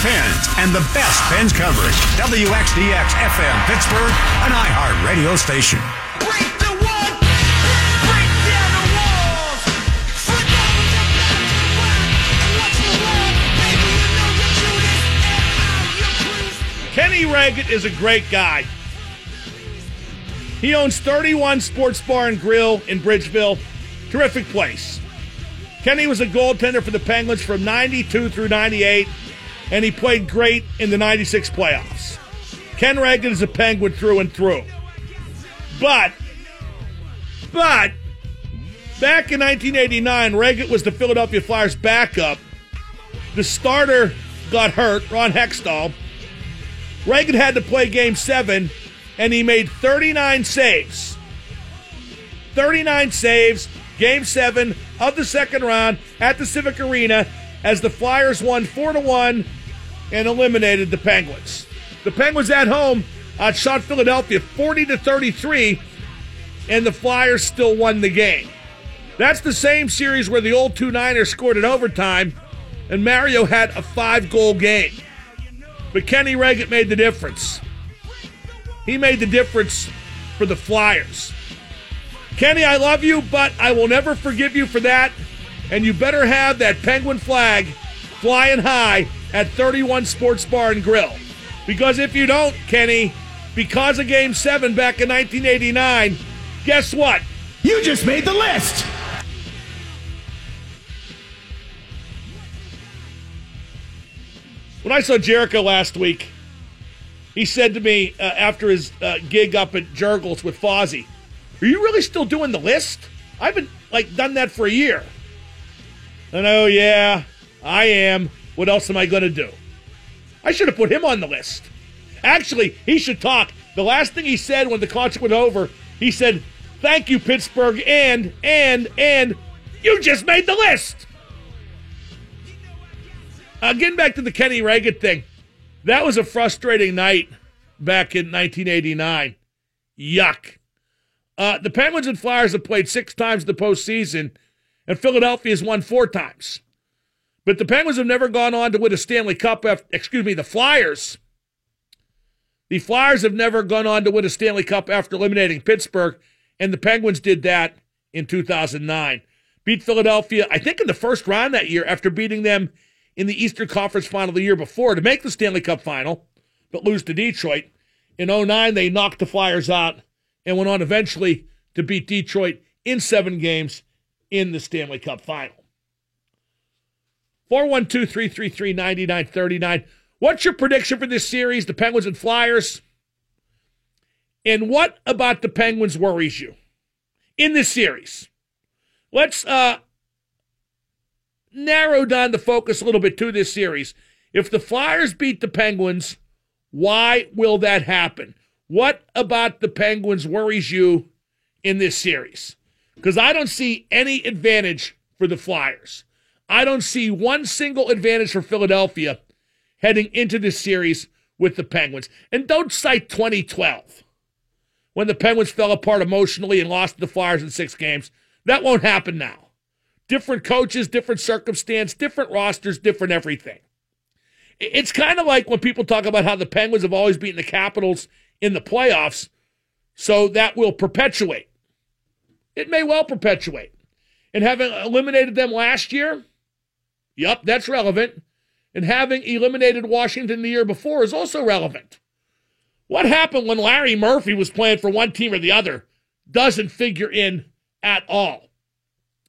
Pens and the best Pens coverage. WXDX FM Pittsburgh, an iHeart radio station. Kenny Wregget is a great guy. He owns 31 Sports Bar and Grill in Bridgeville. Terrific place. Kenny was a goaltender for the Penguins from 92 through 98, and he played great in the 96 playoffs. Ken Wregget is a Penguin through and through. But, but, back in 1989, Wregget was the Philadelphia Flyers backup. The starter got hurt, Ron Hextall. Wregget had to play game seven, and he made 39 saves. 39 saves, game seven of the second round at the Civic Arena as the Flyers won 4 to 1 and eliminated the Penguins. The Penguins at home uh, outshot Philadelphia 40 to 33, and the Flyers still won the game. That's the same series where the old two Niners scored in overtime, and Mario had a five goal game. But Kenny Wregget made the difference. He made the difference for the Flyers. Kenny, I love you, but I will never forgive you for that. And you better have that penguin flag flying high at 31 Sports Bar and Grill. Because if you don't, Kenny, because of Game 7 back in 1989, guess what? You just made the list! When I saw Jericho last week, he said to me uh, after his uh, gig up at Jergel's with Fozzy, "Are you really still doing the list? I haven't like done that for a year." And oh yeah, I am. What else am I going to do? I should have put him on the list. Actually, he should talk. The last thing he said when the concert went over, he said, "Thank you, Pittsburgh," and and and you just made the list. Uh, getting back to the Kenny Wregget thing, that was a frustrating night back in 1989. Yuck. Uh, the Penguins and Flyers have played six times in the postseason, and Philadelphia has won four times. But the Penguins have never gone on to win a Stanley Cup. After, excuse me, the Flyers. The Flyers have never gone on to win a Stanley Cup after eliminating Pittsburgh, and the Penguins did that in 2009. Beat Philadelphia, I think, in the first round that year after beating them in the Eastern Conference final the year before to make the Stanley Cup final, but lose to Detroit. In 09, they knocked the Flyers out and went on eventually to beat Detroit in seven games in the Stanley Cup final. 412 333 9939. What's your prediction for this series, the Penguins and Flyers? And what about the Penguins worries you in this series? Let's uh, narrow down the focus a little bit to this series. If the Flyers beat the Penguins, why will that happen? What about the Penguins worries you in this series? Because I don't see any advantage for the Flyers. I don't see one single advantage for Philadelphia heading into this series with the Penguins. And don't cite 2012 when the Penguins fell apart emotionally and lost to the Flyers in six games. That won't happen now. Different coaches, different circumstance, different rosters, different everything. It's kind of like when people talk about how the Penguins have always beaten the Capitals in the playoffs, so that will perpetuate. It may well perpetuate. And having eliminated them last year, yep, that's relevant. And having eliminated Washington the year before is also relevant. What happened when Larry Murphy was playing for one team or the other doesn't figure in at all.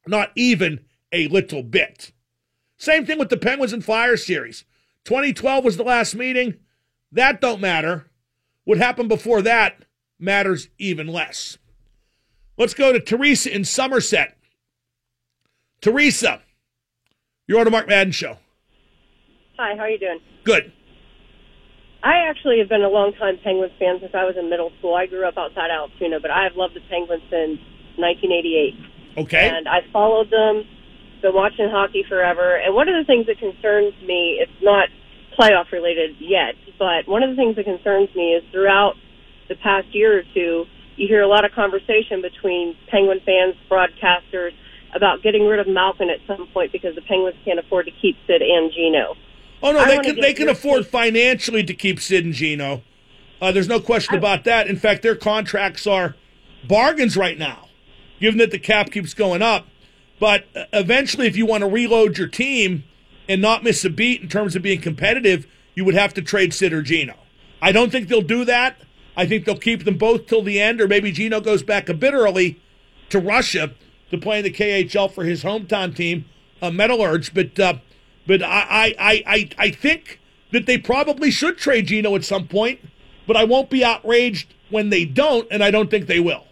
Not even a little bit. Same thing with the Penguins and Flyers series. 2012 was the last meeting. That don't matter. What happened before that matters even less. Let's go to Teresa in Somerset. Teresa, you're on the Mark Madden Show. Hi, how are you doing? Good. I actually have been a long time Penguins fan since I was in middle school. I grew up outside Altoona, but I have loved the Penguins since 1988. Okay. And I followed them, been watching hockey forever. And one of the things that concerns me, it's not playoff related yet, but one of the things that concerns me is throughout the past year or two, you hear a lot of conversation between Penguin fans, broadcasters, about getting rid of Malkin at some point because the Penguins can't afford to keep Sid and Gino. Oh no, I they can they can afford take. financially to keep Sid and Gino. Uh, there's no question about that. In fact, their contracts are bargains right now, given that the cap keeps going up. But uh, eventually, if you want to reload your team and not miss a beat in terms of being competitive, you would have to trade Sid or Gino. I don't think they'll do that. I think they'll keep them both till the end, or maybe Gino goes back a bit early to Russia to play in the KHL for his hometown team, uh, Metallurg. But uh, but I, I, I, I think that they probably should trade Gino at some point, but I won't be outraged when they don't, and I don't think they will.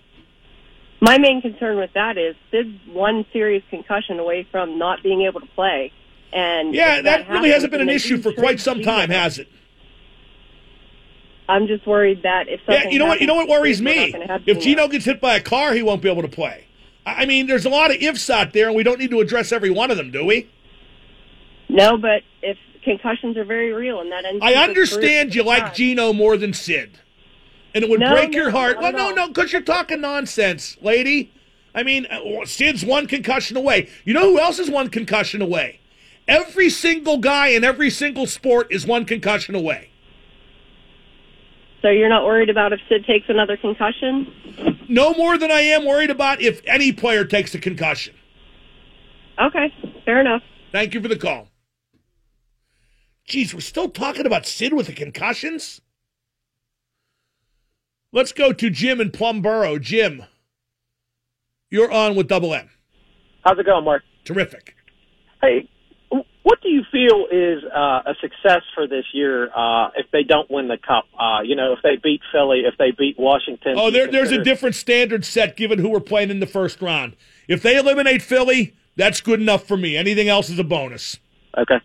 My main concern with that is Sid's one serious concussion away from not being able to play. And Yeah, that, really happens hasn't been an issue for quite some Gino, time, has it? I'm just worried that if something Yeah, you know what? You know what worries me? If Gino gets hit by a car, he won't be able to play. I mean, there's a lot of ifs out there, and we don't need to address every one of them, do we? No, but if concussions are very real and that ends I understand you like at the time. Gino more than Sid, and it would No, break no, your heart. Well, no, no, because you're talking nonsense, lady. I mean, uh, Sid's one concussion away. You know who else is one concussion away? Every single guy in every single sport is one concussion away. So you're not worried about if Sid takes another concussion? No more than I am worried about if any player takes a concussion. Okay, fair enough. Thank you for the call. Geez, we're still talking about Sid with the concussions? Let's go to Jim in Plumboro. Jim, you're on with Double M. How's it going, Mark? Terrific. Hey, what do you feel is uh, a success for this year uh, if they don't win the cup? Uh, you know, if they beat Philly, if they beat Washington. Oh, there, there's a different standard set given who we're playing in the first round. If they eliminate Philly, that's good enough for me. Anything else is a bonus. Okay,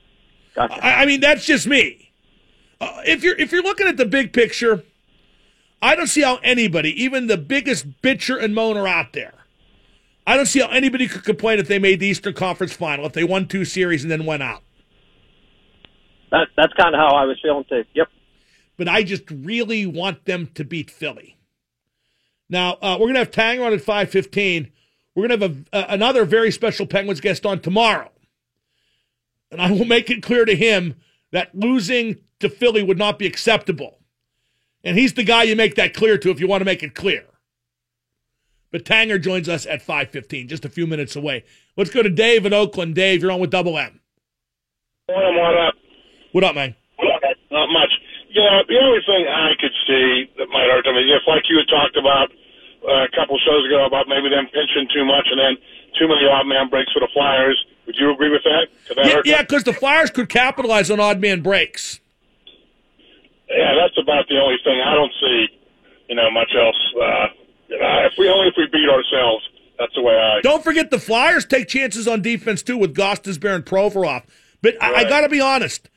gotcha. I, I mean, that's just me. Uh, if you're if you're looking at the big picture, I don't see how anybody, even the biggest bitcher and moaner out there, I don't see how anybody could complain if they made the Eastern Conference Final if they won two series and then went out. that, that's kind of how I was feeling too. Yep. But I just really want them to beat Philly. Now uh, we're gonna have Tanger on at five fifteen. We're gonna have a, uh, another very special Penguins guest on tomorrow, and I will make it clear to him that losing to Philly would not be acceptable. And he's the guy you make that clear to if you want to make it clear. But Tanger joins us at 5:15, just a few minutes away. Let's go to Dave in Oakland. Dave, you're on with Double M. What what up? What up, man? Not much. Yeah, the only thing I could see that might hurt them is if, like you had talked about uh, a couple shows ago, about maybe them pinching too much and then too many odd man breaks for the Flyers. Would you agree with that? That Yeah, them? yeah, because the Flyers could capitalize on odd man breaks. Yeah, that's about the only thing. I don't see, you know, much else. Uh, know, if we only if we beat ourselves, that's the way I. Don't forget the Flyers take chances on defense too with Gostisbehere and Provorov. But I, I got to be honest.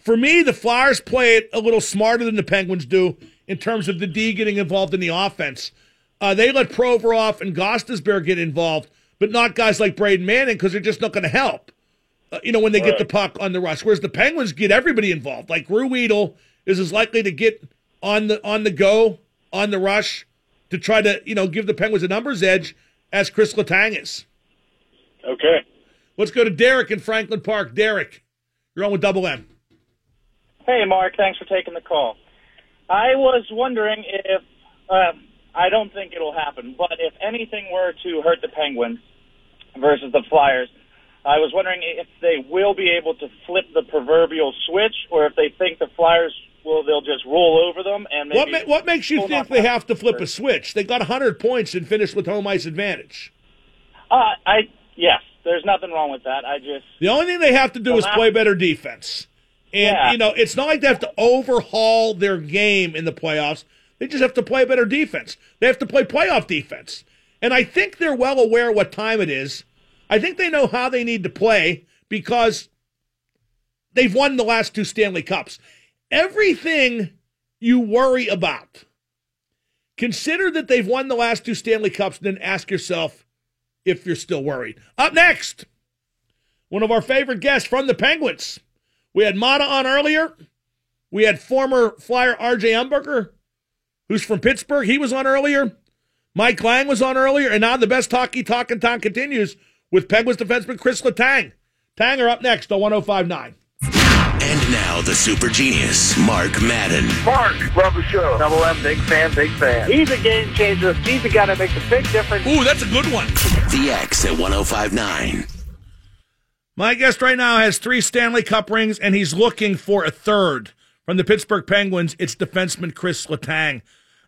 For me, the Flyers play it a little smarter than the Penguins do in terms of the D getting involved in the offense. Uh, they let Provorov and Gostisbehere get involved, but not guys like Brandon Manning because they're just not going to help. Uh, you know when they get the puck on the rush. Whereas the Penguins get everybody involved. Like Ruhwedel is as likely to get on the on the go on the rush to try to you know give the Penguins a numbers edge as Chris Letang is. Okay. Let's go to Derek in Franklin Park. Derek, you're on with Double M. Hey, Mark. Thanks for taking the call. I was wondering if um, I don't think it'll happen, but if anything were to hurt the Penguins versus the Flyers, I was wondering if they will be able to flip the proverbial switch, or if they think the Flyers will they'll just roll over them and maybe What ma- what makes you think they have to flip a switch? They got 100 points and finished with home ice advantage. Uh, I yes, there's nothing wrong with that. I just The only thing they have to do is now- play better defense. And Yeah. you know, it's not like they have to overhaul their game in the playoffs. They just have to play better defense. They have to play playoff defense. And I think they're well aware what time it is. I think they know how they need to play because they've won the last two Stanley Cups. Everything you worry about, consider that they've won the last two Stanley Cups, and then ask yourself if you're still worried. Up next, one of our favorite guests from the Penguins. We had Maatta on earlier. We had former Flyer RJ Umberger, who's from Pittsburgh. He was on earlier. Mike Lang was on earlier. And now the best hockey talk in town continues with Penguins defenseman Chris Letang. Tanger up next on 1059. And now, the super genius, Mark Madden. Mark, love the show. Double M, big fan, big fan. He's a game changer. He's the guy that makes a big difference. Ooh, that's a good one. The X at 1059. My guest right now has three Stanley Cup rings, and he's looking for a third. From the Pittsburgh Penguins, it's defenseman Chris Letang.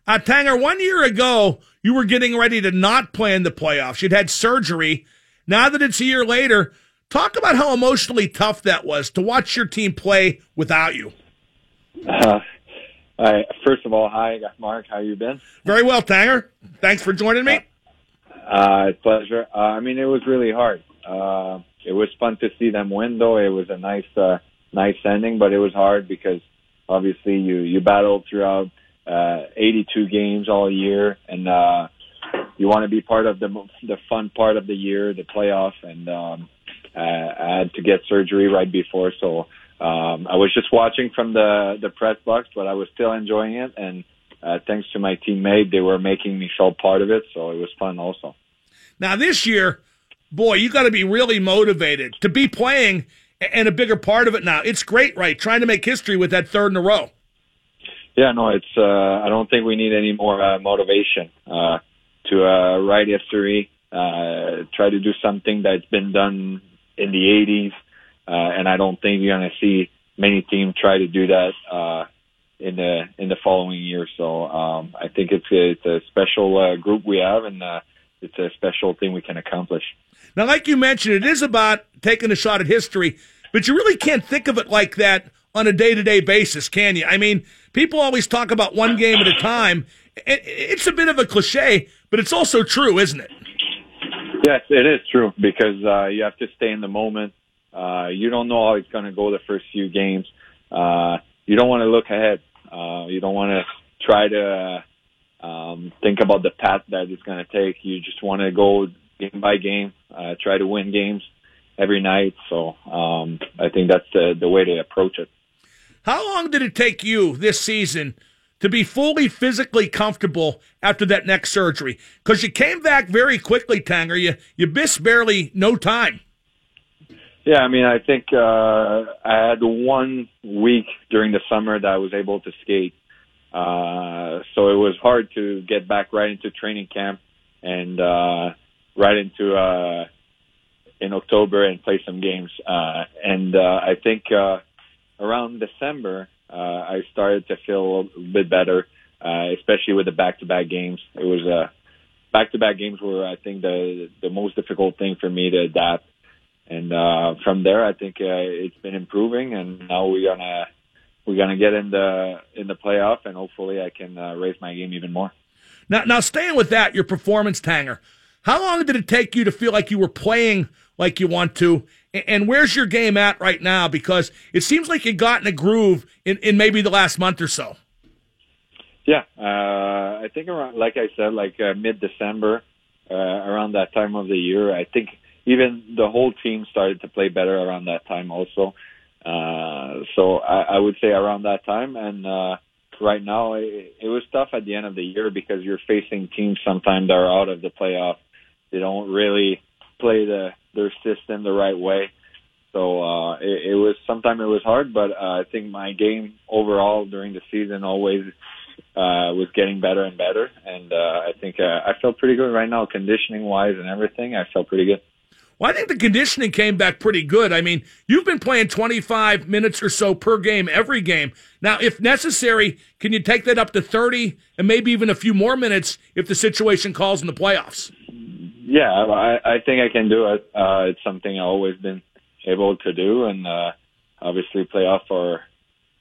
Uh, Tanger, one year ago, you were getting ready to not play in the playoffs. You'd had surgery. Now that it's a year later, talk about how emotionally tough that was to watch your team play without you. Uh, I, first of all, hi, Mark. How you been? Very well, Tanger. Thanks for joining me. Uh, pleasure. Uh, I mean, it was really hard. Uh, it was fun to see them win, though. It was a nice, uh, nice ending, but it was hard because obviously you you battled throughout uh, 82 games all year, and uh, you want to be part of the the fun part of the year, the playoff. And um, uh, I had to get surgery right before, so um, I was just watching from the the press box, but I was still enjoying it. And uh, thanks to my teammate, they were making me feel part of it, so it was fun also. Now this year, boy, you got to be really motivated to be playing and a bigger part of it now. It's great, right? Trying to make history with that third in a row. Yeah, no, it's. Uh, I don't think we need any more uh, motivation uh, to uh, write history. Uh, try to do something that's been done in the '80s, uh, and I don't think you're going to see many teams try to do that uh, in the in the following year. So um, I think it's a, it's a special uh, group we have, and uh, it's a special thing we can accomplish. Now, like you mentioned, it is about taking a shot at history, but you really can't think of it like that on a day to day basis, can you? I mean, people always talk about one game at a time. It's a bit of a cliche, but it's also true, isn't it? Yes, it is true because uh, you have to stay in the moment. Uh, you don't know how it's going to go the first few games. Uh, you don't want to look ahead. Uh, you don't want to try to um, think about the path that it's going to take. You just want to go game by game, uh, try to win games every night. So um, I think that's the the way to approach it. How long did it take you this season to be fully physically comfortable after that neck surgery? Because you came back very quickly, Tanger. You you missed barely no time. Yeah, I mean, I think uh, I had one week during the summer that I was able to skate. Uh, so it was hard to get back right into training camp and uh, right into uh, in October and play some games. Uh, and uh, I think uh, around December, uh, I started to feel a bit better, uh, especially with the back-to-back games. It was uh, back-to-back games were, I think, the the most difficult thing for me to adapt. And uh, from there, I think uh, it's been improving, and now we're gonna we're gonna get in the in the playoff, and hopefully, I can uh, raise my game even more. Now, now staying with that, your performance, Tanger. How long did it take you to feel like you were playing like you want to? And where's your game at right now? Because it seems like you got in a groove in, in maybe the last month or so. Yeah, uh, I think around, like I said, like uh, mid December, uh, around that time of the year, I think even the whole team started to play better around that time also. Uh, so I, I would say around that time. And uh, right now, it, it was tough at the end of the year because you're facing teams sometimes that are out of the playoff. They don't really play the their system the right way. So uh, it, it was sometimes it was hard, but uh, I think my game overall during the season always uh, was getting better and better, and uh, I think uh, I felt pretty good right now, conditioning wise and everything. I felt pretty good. Well, I think the conditioning came back pretty good. I mean, you've been playing 25 minutes or so per game every game. Now, if necessary, can you take that up to 30 and maybe even a few more minutes if the situation calls in the playoffs? Yeah, I, I think I can do it. Uh, it's something I've always been able to do, and uh, obviously playoff are,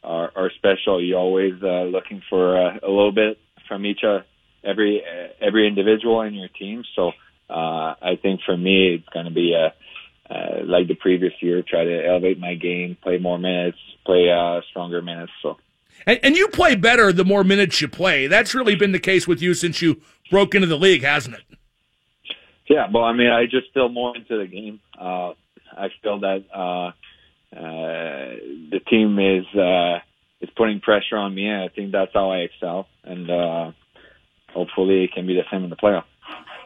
are are special. You're always uh, looking for uh, a little bit from each uh, every every individual in your team. So uh, I think for me, it's going to be uh, uh, like the previous year. Try to elevate my game, play more minutes, play uh, stronger minutes. So. And, and you play better the more minutes you play. That's really been the case with you since you broke into the league, hasn't it? Yeah, well, I mean, I just feel more into the game. Uh, I feel that uh, uh, the team is uh, is putting pressure on me, and I think that's how I excel. And uh, hopefully, it can be the same in the playoff.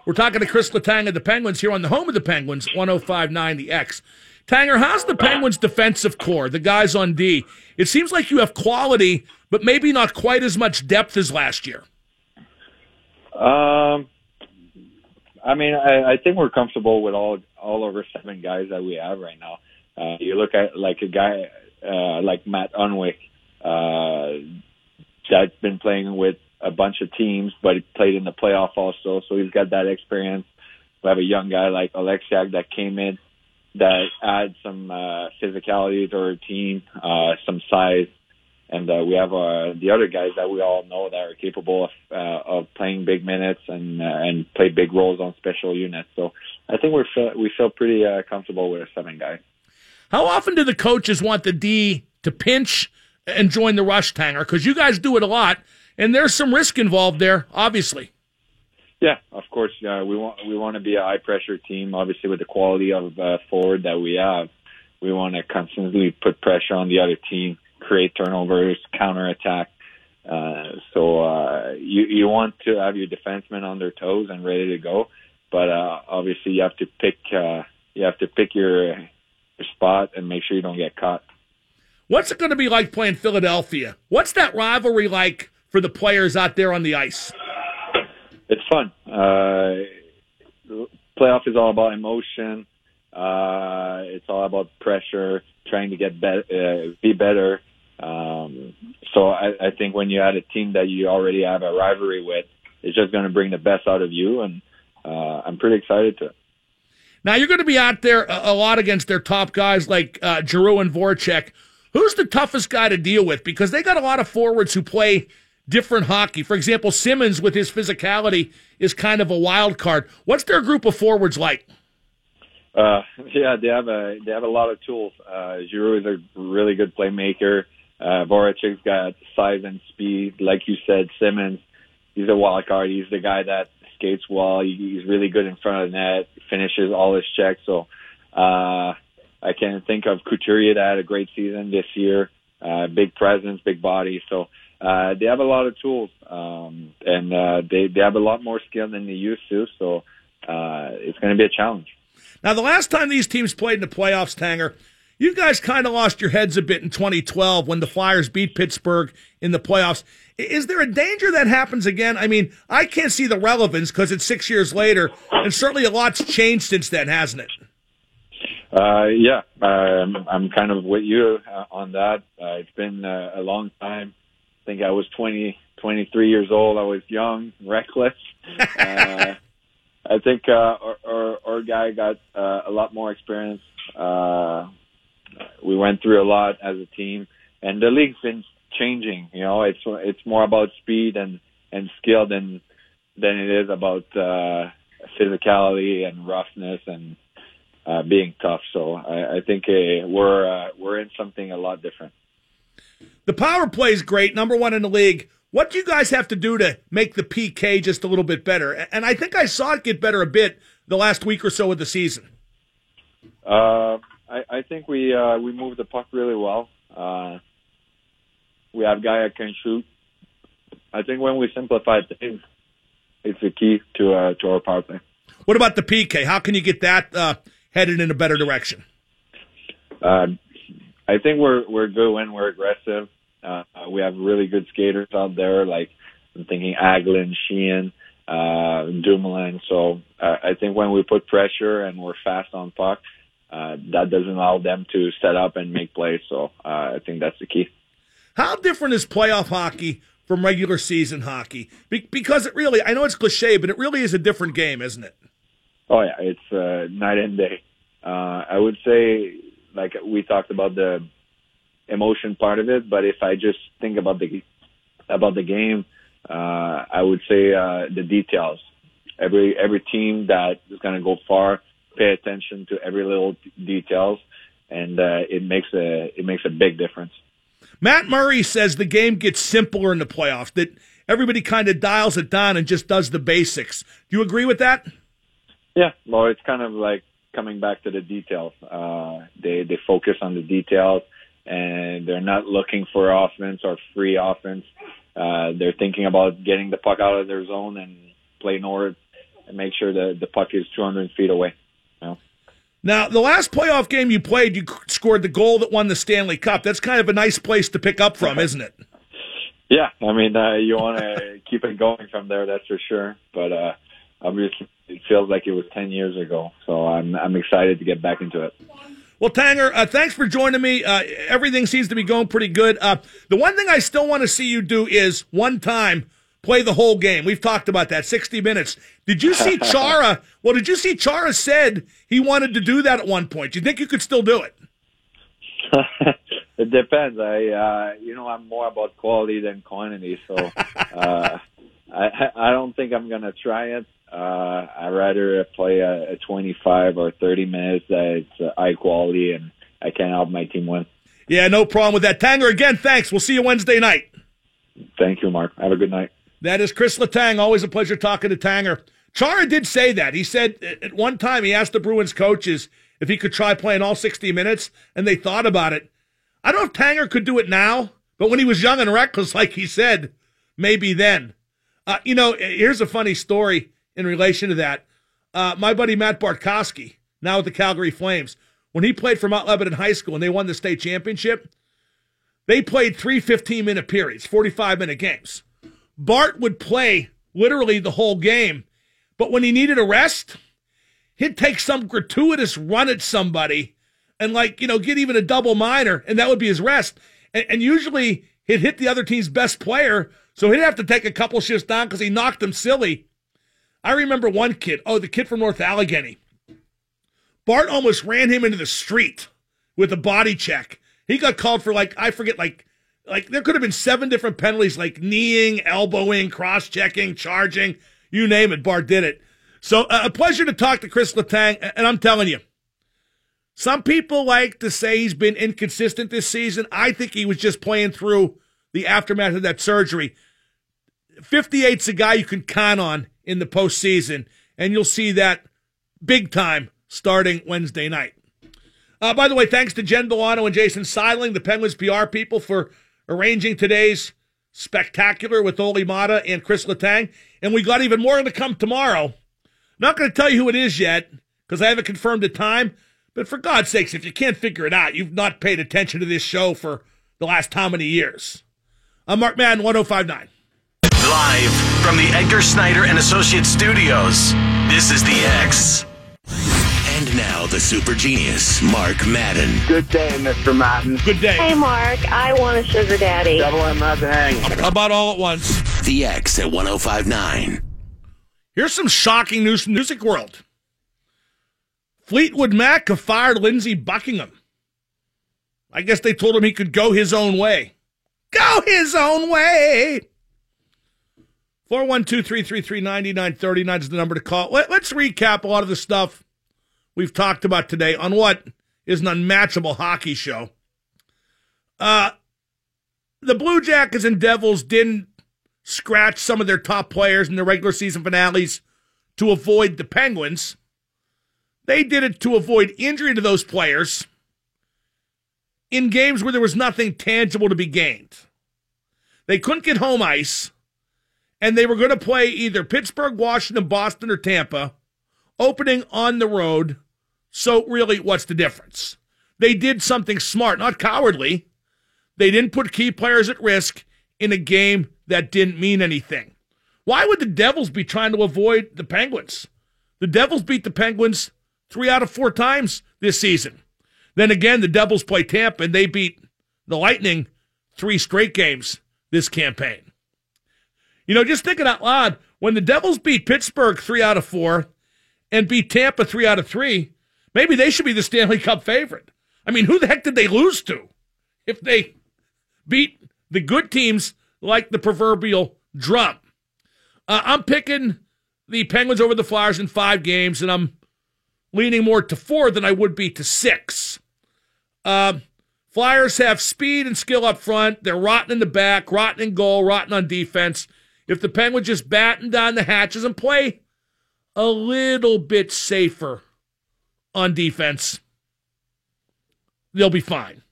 We're talking to Chris Letang of the Penguins here on the home of the Penguins, 105.9 The X. Tanger, how's the Penguins' defensive corps, the guys on D? It seems like you have quality, but maybe not quite as much depth as last year. Um, I mean, I, I think we're comfortable with all all over seven guys that we have right now. Uh, you look at like a guy uh, like Matt Hunwick, uh, that's been playing with a bunch of teams, but he played in the playoff also, so he's got that experience. We have a young guy like Oleksiak that came in that adds some uh, physicality to our team, uh, some size, and uh, we have uh, the other guys that we all know that are capable of uh, of playing big minutes and uh, and play big roles on special units. So I think we're we feel pretty uh, comfortable with our seven guys. How often do the coaches want the D to pinch and join the rush tanger? Because you guys do it a lot, and there's some risk involved there, obviously. Yeah, of course. Uh, we want we want to be a high pressure team. Obviously, with the quality of uh, forward that we have, we want to constantly put pressure on the other team, create turnovers, counter attack. Uh, so uh, you you want to have your defensemen on their toes and ready to go, but uh, obviously you have to pick uh, you have to pick your your spot and make sure you don't get caught. What's it going to be like playing Philadelphia? What's that rivalry like for the players out there on the ice? it's fun. Uh, playoff is all about emotion. Uh, it's all about pressure, trying to get be- uh, be better. Um, so I, I think when you add a team that you already have a rivalry with, it's just going to bring the best out of you, and uh, I'm pretty excited to. Now you're going to be out there a, a lot against their top guys like uh, Giroux and Voracek. Who's the toughest guy to deal with? Because they got a lot of forwards who play different hockey. For example, Simmonds with his physicality is kind of a wild card. What's their group of forwards like? Uh, yeah, they have a they have a lot of tools. Uh, Giroux is a really good playmaker. Uh, Voracek's got size and speed, like you said. Simmonds, he's a wild card. He's the guy that skates well. He's really good in front of the net, finishes all his checks. So uh, I can think of Couturier that had a great season this year. Uh, big presence, big body. So uh, they have a lot of tools, um, and uh, they they have a lot more skill than they used to. So uh, it's going to be a challenge. Now, the last time these teams played in the playoffs, Tanger, you guys kind of lost your heads a bit in 2012 when the Flyers beat Pittsburgh in the playoffs. Is there a danger that happens again? I mean, I can't see the relevance because it's six years later, and certainly a lot's changed since then, hasn't it? Uh, yeah, um, I'm kind of with you uh, on that. Uh, it's been uh, a long time I think I was 20, 23 years old. I was young, reckless. uh, I think uh, our, our, our guy got uh, a lot more experience. Uh, we went through a lot as a team, and the league's been changing. You know, it's it's more about speed and and skill than than it is about uh, physicality and roughness and uh, being tough. So I, I think uh, we're uh, we're in something a lot different. The power play is great, number one in the league. What do you guys have to do to make the PK just a little bit better? And I think I saw it get better a bit the last week or so of the season. Uh, I, I think we uh, we moved the puck really well. Uh, we have guy that can shoot. I think when we simplify things, it's the key to uh, to our power play. What about the PK? How can you get that uh, headed in a better direction? Uh, I think we're we're good when we're aggressive. Uh, we have really good skaters out there, like I'm thinking Hagelin, Sheahan, uh, Dumoulin. So uh, I think when we put pressure and we're fast on puck, uh, that doesn't allow them to set up and make plays. So uh, I think that's the key. How different is playoff hockey from regular season hockey? Be- because it really, I know it's cliche, but it really is a different game, isn't it? Oh yeah, it's uh, night and day. Uh, I would say like we talked about the emotion part of it, but if I just think about the about the game, uh, I would say uh, the details. Every every team that is going to go far, pay attention to every little details, and uh, it makes a it makes a big difference. Matt Murray says the game gets simpler in the playoffs. That everybody kind of dials it down and just does the basics. Do you agree with that? Yeah, well, it's kind of like coming back to the details. Uh, they they focus on the details, and they're not looking for offense or free offense. Uh, they're thinking about getting the puck out of their zone and play north and make sure that the puck is 200 feet away. Now, the last playoff game you played, you scored the goal that won the Stanley Cup. That's kind of a nice place to pick up from, isn't it? Yeah, I mean, uh, you want to keep it going from there, that's for sure. But uh, obviously, it feels like it was ten years ago, so I'm I'm excited to get back into it. Well, Tanger, uh, thanks for joining me. Uh, everything seems to be going pretty good. Uh, the one thing I still want to see you do is one time play the whole game. We've talked about that, 60 minutes. Did you see Chara? well, did you see Chara said he wanted to do that at one point? Do you think you could still do it? it depends. I, uh, you know, I'm more about quality than quantity, so uh, I, I don't think I'm gonna try it. Uh, I'd rather play a, a 25 or 30 minutes that's uh, high quality, and I can help my team win. Yeah, no problem with that. Tanger, again, thanks. We'll see you Wednesday night. Thank you, Mark. Have a good night. That is Chris Letang. Always a pleasure talking to Tanger. Chara did say that. He said at one time he asked the Bruins coaches if he could try playing all 60 minutes, and they thought about it. I don't know if Tanger could do it now, but when he was young and reckless, like he said, maybe then. Uh, you know, here's a funny story in relation to that. Uh, my buddy Matt Bartkowski, now with the Calgary Flames, when he played for Mount Lebanon High School and they won the state championship, they played three 15 minute periods, 45 minute games. Bart would play literally the whole game, but when he needed a rest, he'd take some gratuitous run at somebody and, like, you know, get even a double minor, and that would be his rest. And, and usually he'd hit the other team's best player, so he'd have to take a couple shifts down because he knocked them silly. I remember one kid, oh, the kid from North Allegheny. Bart almost ran him into the street with a body check. He got called for like I forget like like there could have been seven different penalties like kneeing, elbowing, cross checking, charging, you name it. Bart did it. So uh, a pleasure to talk to Chris Letang, and I'm telling you, some people like to say he's been inconsistent this season. I think he was just playing through the aftermath of that surgery. 58's a guy you can count on in the postseason, and you'll see that big time starting Wednesday night. Uh, by the way, thanks to Jen Delano and Jason Seiling, the Penguins PR people, for arranging today's spectacular with Olli Maatta and Chris Letang. And we got even more to come tomorrow. Not going to tell you who it is yet because I haven't confirmed the time. But for God's sakes, if you can't figure it out, you've not paid attention to this show for the last how many years? I'm Mark Madden, 1059. Live from the Edgar Snyder and Associates studios, this is The X. And now the super genius, Mark Madden. Good day, Mr. Madden. Good day. Hey, Mark, I want a sugar daddy. Double M not to hang. How about all at once? The X at 1059. Here's some shocking news from Music World. Fleetwood Mac have fired Lindsey Buckingham. I guess they told him he could go his own way. Go his own way. 412-333-9939 is the number to call. Let's recap a lot of the stuff we've talked about today on what is an unmatchable hockey show. Uh, the Blue Jackets and Devils didn't scratch some of their top players in the regular season finales to avoid the Penguins. They did it to avoid injury to those players in games where there was nothing tangible to be gained. They couldn't get home ice, and they were going to play either Pittsburgh, Washington, Boston, or Tampa, opening on the road. So, really, what's the difference? They did something smart, not cowardly. They didn't put key players at risk in a game that didn't mean anything. Why would the Devils be trying to avoid the Penguins? The Devils beat the Penguins three out of four times this season. Then again, the Devils play Tampa and they beat the Lightning three straight games this campaign. You know, just thinking out loud, when the Devils beat Pittsburgh three out of four and beat Tampa three out of three, maybe they should be the Stanley Cup favorite. I mean, who the heck did they lose to if they beat the good teams like the proverbial drum? Uh, I'm picking the Penguins over the Flyers in five games, and I'm leaning more to four than I would be to six. Uh, Flyers have speed and skill up front. They're rotten in the back, rotten in goal, rotten on defense. If the Penguins just batten down the hatches and play a little bit safer on defense, they'll be fine.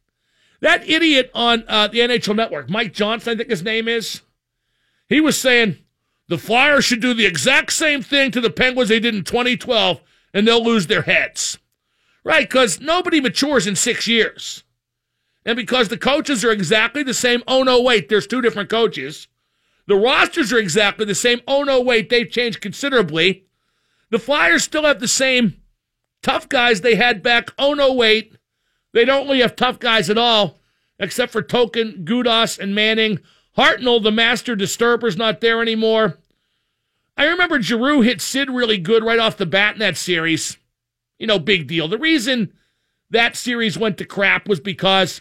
That idiot on uh, the NHL Network, Mike Johnson, I think his name is, he was saying the Flyers should do the exact same thing to the Penguins they did in 2012 and they'll lose their heads. Right, because nobody matures in six years. And because the coaches are exactly the same. Oh, no, wait, there's two different coaches. The rosters are exactly the same. Oh, no, wait, they've changed considerably. The Flyers still have the same tough guys they had back. Oh, no, wait, they don't really have tough guys at all, except for Token, Gudas, and Manning. Hartnell, the master disturber's not there anymore. I remember Giroux hit Sid really good right off the bat in that series. You know, big deal. The reason that series went to crap was because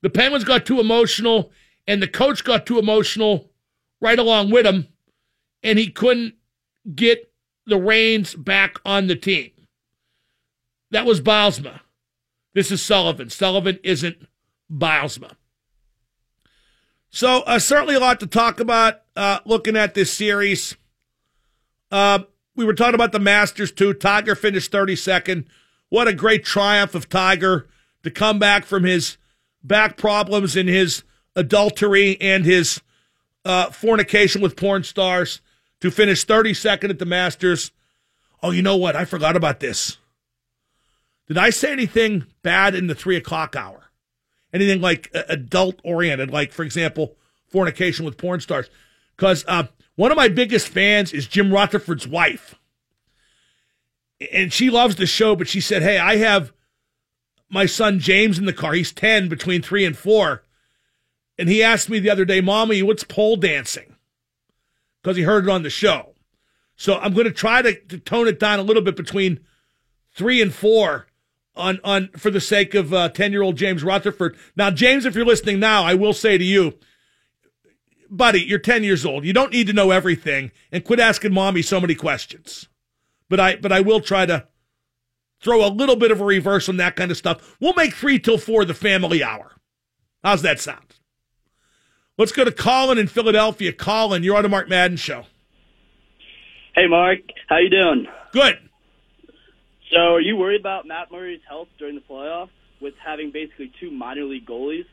the Penguins got too emotional and the coach got too emotional right along with him, and he couldn't get the reins back on the team. That was Bylsma. This is Sullivan. Sullivan isn't Bylsma. So, uh, certainly a lot to talk about uh, looking at this series. Uh, we were talking about the Masters too. Tiger finished 32nd. What a great triumph of Tiger to come back from his back problems and his adultery and his uh, fornication with porn stars to finish 32nd at the Masters. Oh, you know what? I forgot about this. Did I say anything bad in the three o'clock hour? Anything like uh, adult oriented, like, for example, fornication with porn stars? Because uh, one of my biggest fans is Jim Rutherford's wife. And she loves the show, but she said, Hey, I have my son James in the car. He's 10, between three and four. And he asked me the other day, Mommy, what's pole dancing? Because he heard it on the show. So I'm going to try to, to tone it down a little bit between three and four on, on for the sake of 10 uh, year old James Rutherford. Now, James, if you're listening now, I will say to you, buddy, you're 10 years old. You don't need to know everything and quit asking mommy so many questions. But I, but I will try to throw a little bit of a reverse on that kind of stuff. We'll make three till four the family hour. How's that sound? Let's go to Colin in Philadelphia. Colin, you're on the Mark Madden show. Hey, Mark. How you doing? Good. So, are you worried about Matt Murray's health during the playoffs with having basically two minor league goalies?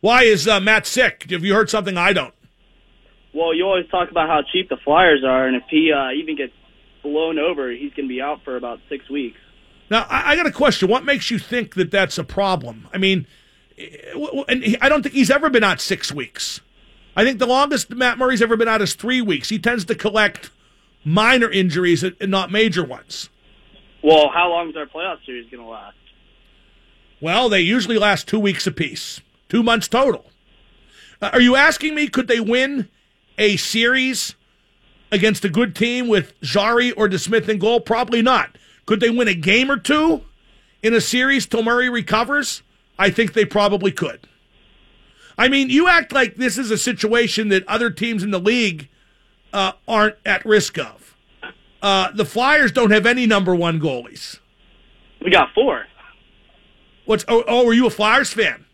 Why is uh, Matt sick? Have you heard something I don't? Well, you always talk about how cheap the Flyers are, and if he uh, even gets blown over, he's going to be out for about six weeks. Now, I, I got a question. What makes you think that that's a problem? I mean, and I don't think he's ever been out six weeks. I think the longest Matt Murray's ever been out is three weeks. He tends to collect minor injuries and not major ones. Well, how long is our playoff series going to last? Well, they usually last two weeks apiece two months total. Uh, are you asking me, could they win a series against a good team with Jarry or DeSmith in goal? Probably not. Could they win a game or two in a series till Murray recovers? I think they probably could. I mean, you act like this is a situation that other teams in the league uh, aren't at risk of. Uh, the Flyers don't have any number one goalies. We got four. What's oh, oh are you a Flyers fan?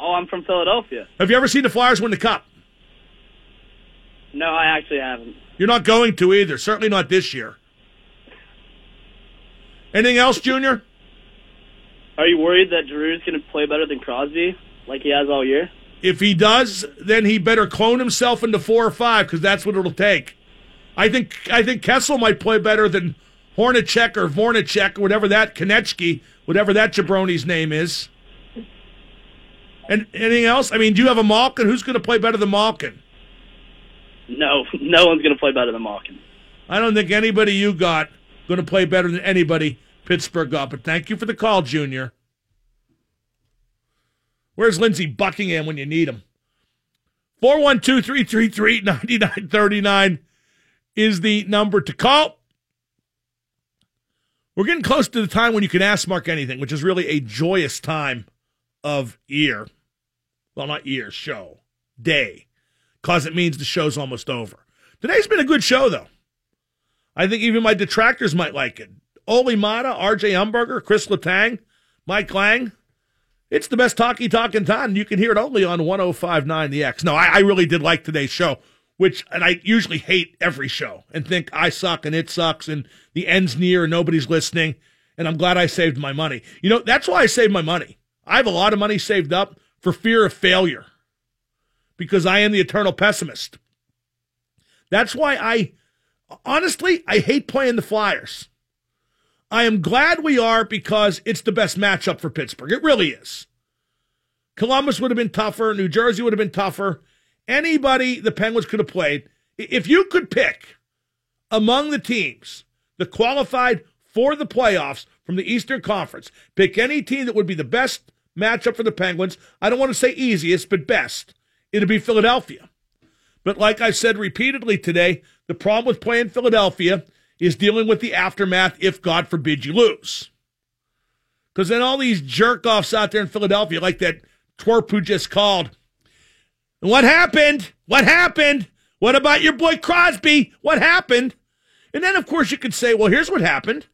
Oh, I'm from Philadelphia. Have you ever seen the Flyers win the Cup? No, I actually haven't. You're not going to either. Certainly not this year. Anything else, Junior? Are you worried that Drew's going to play better than Crosby like he has all year? If he does, then he better clone himself into four or five because that's what it'll take. I think I think Kessel might play better than Hornacek or Vornacek or whatever that Konechny, whatever that jabroni's name is. And anything else? I mean, do you have a Malkin? Who's going to play better than Malkin? No, no one's going to play better than Malkin. I don't think anybody you got going to play better than anybody Pittsburgh got. But thank you for the call, Junior. Where's Lindsey Buckingham when you need him? 412 333 9939 is the number to call. We're getting close to the time when you can ask Mark anything, which is really a joyous time of year. Well, not year, show, day, because it means the show's almost over. Today's been a good show, though. I think even my detractors might like it. Olli Maatta, RJ Umberger, Chris Letang, Mike Lang. It's the best talkie talking time. You can hear it only on 1059 The X. No, I, I really did like today's show, which, and I usually hate every show and think I suck and it sucks and the end's near and nobody's listening. And I'm glad I saved my money. You know, that's why I saved my money. I have a lot of money saved up for fear of failure because I am the eternal pessimist. That's why I, honestly, I hate playing the Flyers. I am glad we are because it's the best matchup for Pittsburgh. It really is. Columbus would have been tougher. New Jersey would have been tougher. Anybody the Penguins could have played. If you could pick among the teams that qualified for the playoffs from the Eastern Conference, pick any team that would be the best matchup for the Penguins. I don't want to say easiest, but best. It'd be Philadelphia. But like I said repeatedly today, the problem with playing Philadelphia is dealing with the aftermath if, God forbid, you lose. Because then all these jerk offs out there in Philadelphia, like that twerp who just called, what happened? What happened? What about your boy Crosby? What happened? And then, of course, you could say, well, here's what happened.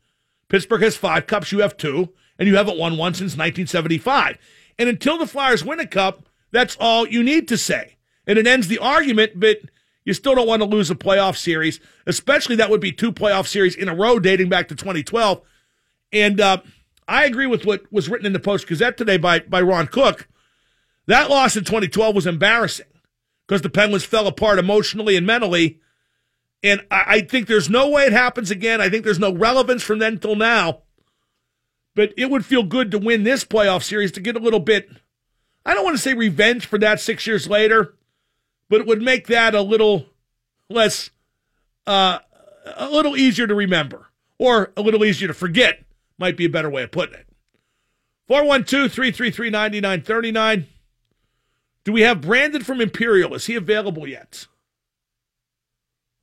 Pittsburgh has five cups, you have two, and you haven't won one since 1975. And until the Flyers win a cup, that's all you need to say. And it ends the argument, but you still don't want to lose a playoff series, especially that would be two playoff series in a row dating back to 2012. And uh, I agree with what was written in the Post Gazette today by, by Ron Cook. That loss in 2012 was embarrassing because the Penguins fell apart emotionally and mentally. And I, I think there's no way it happens again. I think there's no relevance from then till now. But it would feel good to win this playoff series to get a little bit, I don't want to say revenge for that six years later, but it would make that a little less, uh, a little easier to remember or a little easier to forget, might be a better way of putting it. 412 333 9939. Do we have Brandon from Imperial? Is he available yet?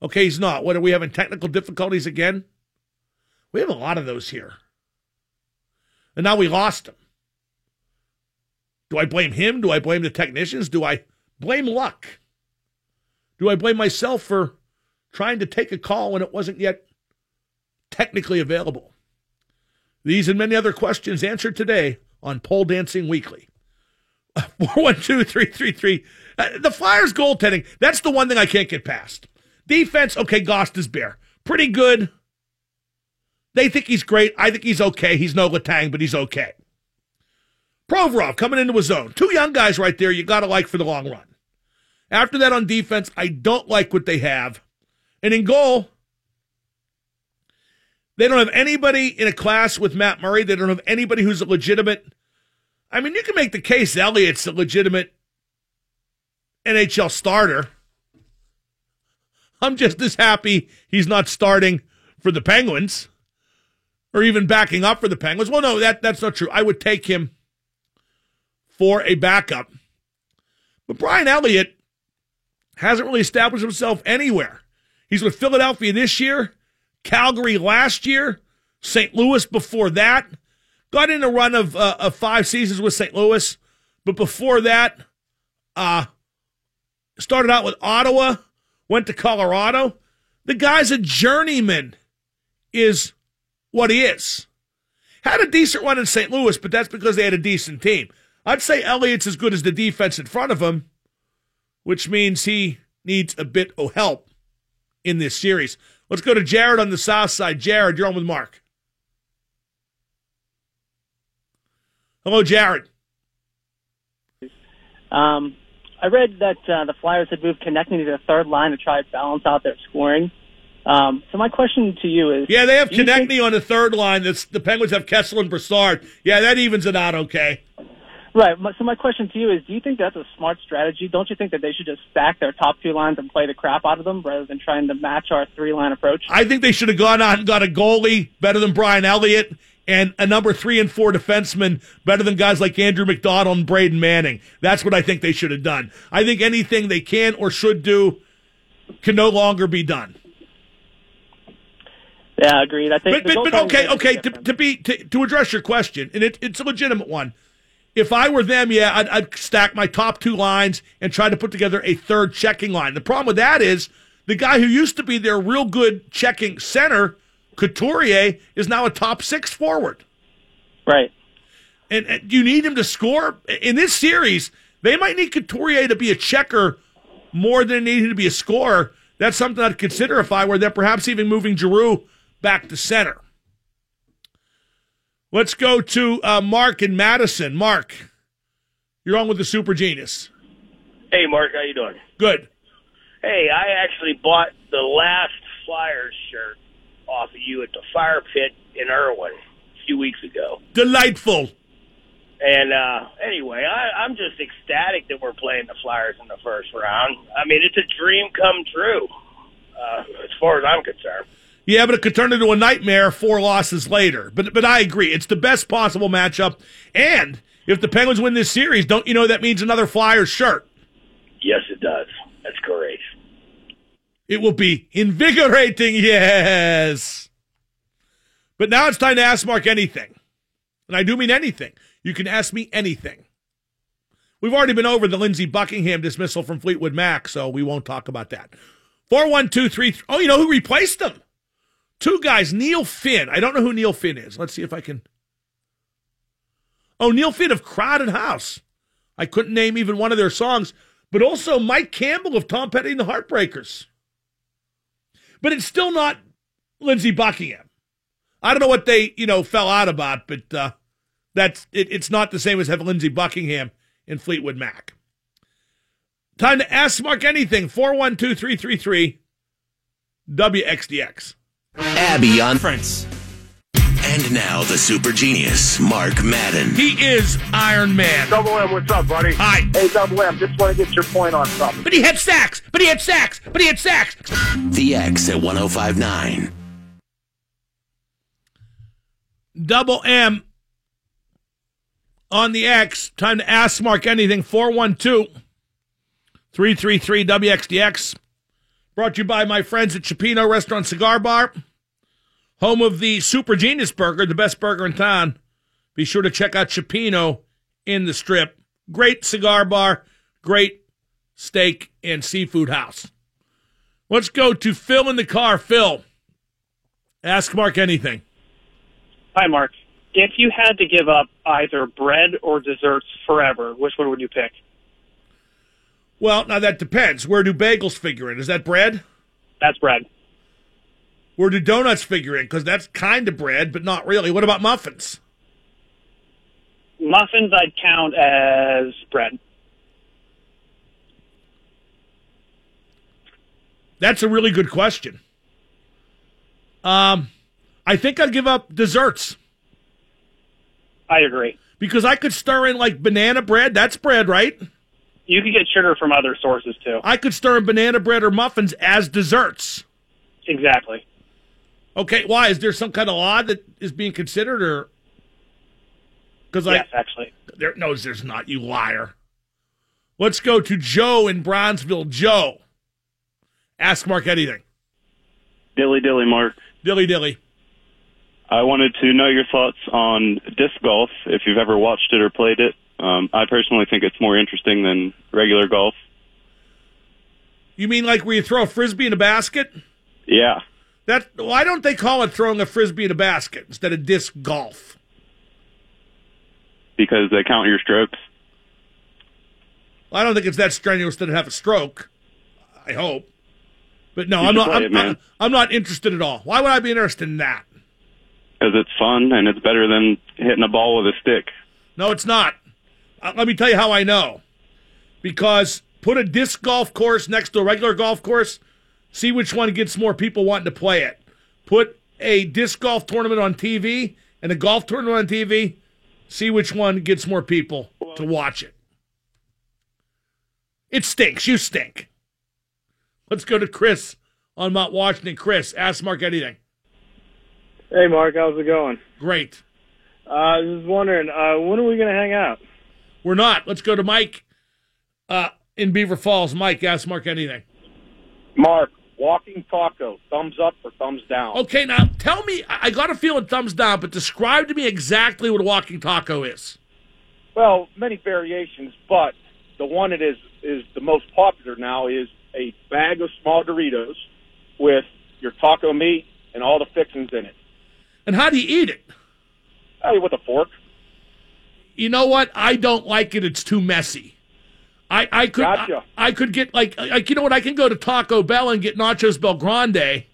Okay, he's not. What are we having technical difficulties again? We have a lot of those here. And now we lost him. Do I blame him? Do I blame the technicians? Do I blame luck? Do I blame myself for trying to take a call when it wasn't yet technically available? These and many other questions answered today on Pole Dancing Weekly. 412 333. Uh, the Flyers goaltending, that's the one thing I can't get past. Defense, okay, Ghost is. Pretty good. They think he's great. I think he's okay. He's no Letang, but he's okay. Provorov coming into his zone. Two young guys right there you got to like for the long run. After that on defense, I don't like what they have. And in goal, they don't have anybody in a class with Matt Murray. They don't have anybody who's a legitimate I mean, you can make the case Elliott's a legitimate NHL starter. I'm just as happy he's not starting for the Penguins or even backing up for the Penguins. Well, no, that, that's not true. I would take him for a backup. But Brian Elliott hasn't really established himself anywhere. He's with Philadelphia this year, Calgary last year, St. Louis before that. Got in a run of, uh, of five seasons with St. Louis, but before that, uh, started out with Ottawa, went to Colorado. The guy's a journeyman, is what he is. Had a decent run in St. Louis, but that's because they had a decent team. I'd say Elliott's as good as the defense in front of him, which means he needs a bit of help in this series. Let's go to Jared on the south side. Jared, you're on with Mark. Hello, Jared. Um, I read that uh, the Flyers had moved Konecny to the third line to try to balance out their scoring. Um, so my question to you is: Yeah, they have Konecny think- on the third line. That's, the Penguins have Kessel and Brassard. Yeah, that evens it out okay. Right. So my question to you is: Do you think that's a smart strategy? Don't you think that they should just stack their top two lines and play the crap out of them rather than trying to match our three line approach? I think they should have gone out and got a goalie better than Brian Elliott and a number three and four defenseman better than guys like Andrew MacDonald and Brandon Manning. That's what I think they should have done. I think anything they can or should do can no longer be done. Yeah, agreed. I think. But, but, but okay, okay. To, to, be to, to address your question, and it, it's a legitimate one. If I were them, yeah, I'd, I'd stack my top two lines and try to put together a third checking line. The problem with that is the guy who used to be their real good checking center Couturier is now a top six forward. Right. And, and you need him to score in this series. They might need Couturier to be a checker more than they need him to be a scorer. That's something I'd consider if I were there. Perhaps even moving Giroux back to center. Let's go to uh, Mark and Madison. Mark, you're on with the Super Genius. Hey, Mark, how you doing? Good. Hey, I actually bought the last Flyers shirt off of you at the fire pit in Irwin a few weeks ago. Delightful. And uh, anyway, I, I'm just ecstatic that we're playing the Flyers in the first round. I mean, it's a dream come true, uh, as far as I'm concerned. Yeah, but it could turn into a nightmare four losses later. But but I agree, it's the best possible matchup. And if the Penguins win this series, don't you know that means another Flyers shirt? Yes, it does. That's great. It will be invigorating, yes. But now it's time to ask Mark anything. And I do mean anything. You can ask me anything. We've already been over the Lindsey Buckingham dismissal from Fleetwood Mac, so we won't talk about that. 41233. Oh, you know who replaced him? Two guys, Neil Finn. I don't know who Neil Finn is. Let's see if I can. Oh, Neil Finn of Crowded House. I couldn't name even one of their songs, but also Mike Campbell of Tom Petty and the Heartbreakers. But it's still not Lindsey Buckingham. I don't know what they, you know, fell out about, but uh, that's it, it's not the same as having Lindsey Buckingham in Fleetwood Mac. Time to ask Mark anything. 412 333 WXDX. Abby on Prince. And now the super genius, Mark Madden. He is Iron Man. Double M, what's up, buddy? Hi. Hey, Double M, just want to get your point on something. But he had sacks. But he had sacks. But he had sacks. The X at 1059. Double M on the X. Time to ask Mark anything. 412 333 WXDX. Brought to you by my friends at Cioppino Restaurant Cigar Bar, home of the Super Genius Burger, the best burger in town. Be sure to check out Cioppino in the strip. Great cigar bar, great steak and seafood house. Let's go to Phil in the car. Phil, ask Mark anything. Hi, Mark. If you had to give up either bread or desserts forever, which one would you pick? Well, now that depends. Where do bagels figure in? Is that bread? That's bread. Where do donuts figure in? Because that's kind of bread, but not really. What about muffins? Muffins I'd count as bread. That's a really good question. Um, I think I'd give up desserts. I agree. Because I could stir in like banana bread. That's bread, right? You could get sugar from other sources too. I could stir in banana bread or muffins as desserts. Exactly. Okay, why? Is there some kind of law that is being considered, or because yes, actually, there no, there's not. You liar. Let's go to Joe in Bronzeville. Joe, ask Mark anything. Dilly dilly, Mark. Dilly dilly. I wanted to know your thoughts on disc golf, if you've ever watched it or played it. Um, I personally think it's more interesting than regular golf. You mean like where you throw a frisbee in a basket? Yeah. That why don't they call it throwing a frisbee in a basket instead of disc golf? Because they count your strokes. Well, I don't think it's that strenuous to have a stroke. I hope, but no, You I'm not. I'm, it. I'm, I'm not interested at all. Why would I be interested in that? Because it's fun and it's better than hitting a ball with a stick. No, it's not. Uh, let me tell you how I know. Because put a disc golf course next to a regular golf course, see which one gets more people wanting to play it. Put a disc golf tournament on TV and a golf tournament on TV, see which one gets more people to watch it. It stinks. You stink. Let's go to Chris on Mount Washington. Chris, ask Mark anything. Hey, Mark, how's it going? Great. Uh, I was just wondering, uh, when are we going to hang out? We're not. Let's go to Mike uh, in Beaver Falls. Mike, ask Mark anything. Mark, walking taco, thumbs up or thumbs down? Okay, now tell me. I got a feeling thumbs down, but describe to me exactly what a walking taco is. Well, many variations, but the one that is is the most popular now is a bag of small Doritos with your taco meat and all the fixings in it. And how do you eat it? Hey, with a fork. You know what? I don't like it. It's too messy. I, I could Gotcha. I, I could get like like you know what? I can go to Taco Bell and get nachos BellGrande,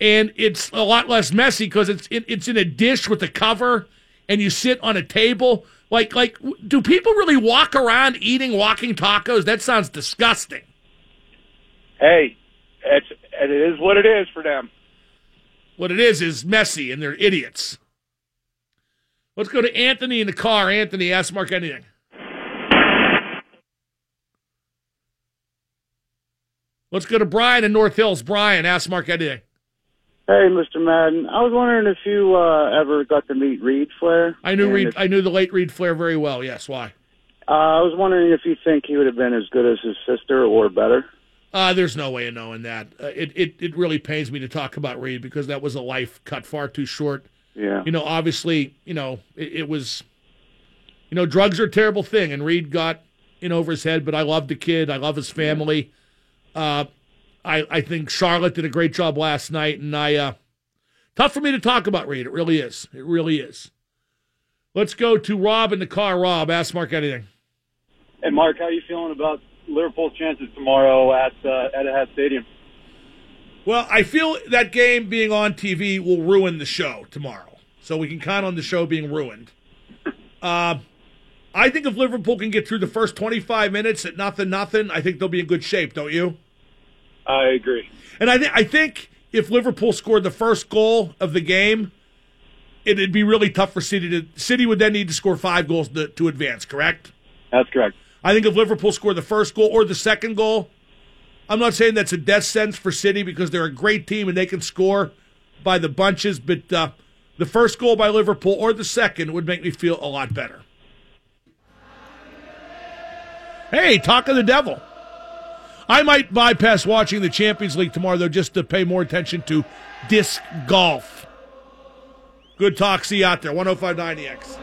and it's a lot less messy because it's it, it's in a dish with a cover, and you sit on a table. Like like, do people really walk around eating walking tacos? That sounds disgusting. Hey, it's it is what it is for them. What it is is messy and they're idiots. Let's go to Anthony in the car. Anthony, ask Mark anything. Let's go to Brian in North Hills. Brian, ask Mark anything. Hey, Mr. Madden. I was wondering if you uh, ever got to meet Reid Flair. I knew Reed. if- I knew the late Reid Flair very well. Yes, why? uh, I was wondering if you think he would have been as good as his sister or better. Uh, there's no way of knowing that. Uh, it, it it really pains me to talk about Reid because that was a life cut far too short. Yeah. You know, obviously, you know, it, it was, you know, drugs are a terrible thing, and Reid got in over his head. But I love the kid. I love his family. Uh, I I think Charlotte did a great job last night, and I uh, tough for me to talk about Reid. It really is. It really is. Let's go to Rob in the car. Rob, ask Mark anything. Hey, Mark, how are you feeling about Liverpool's chances tomorrow at uh, Etihad Stadium? Well, I feel that game being on TV will ruin the show tomorrow. So we can count on the show being ruined. Uh, I think if Liverpool can get through the first 25 minutes at nothing, nothing, I think they'll be in good shape, don't you? I agree. And I, th- I think if Liverpool scored the first goal of the game, it'd be really tough for City to. City would then need to score five goals to, to advance, correct? That's correct. I think if Liverpool scored the first goal or the second goal, I'm not saying that's a death sentence for City because they're a great team and they can score by the bunches, but uh, the first goal by Liverpool or the second would make me feel a lot better. Hey, talk of the devil. I might bypass watching the Champions League tomorrow, though, just to pay more attention to disc golf. Good talk. See you out there. 1059 EX.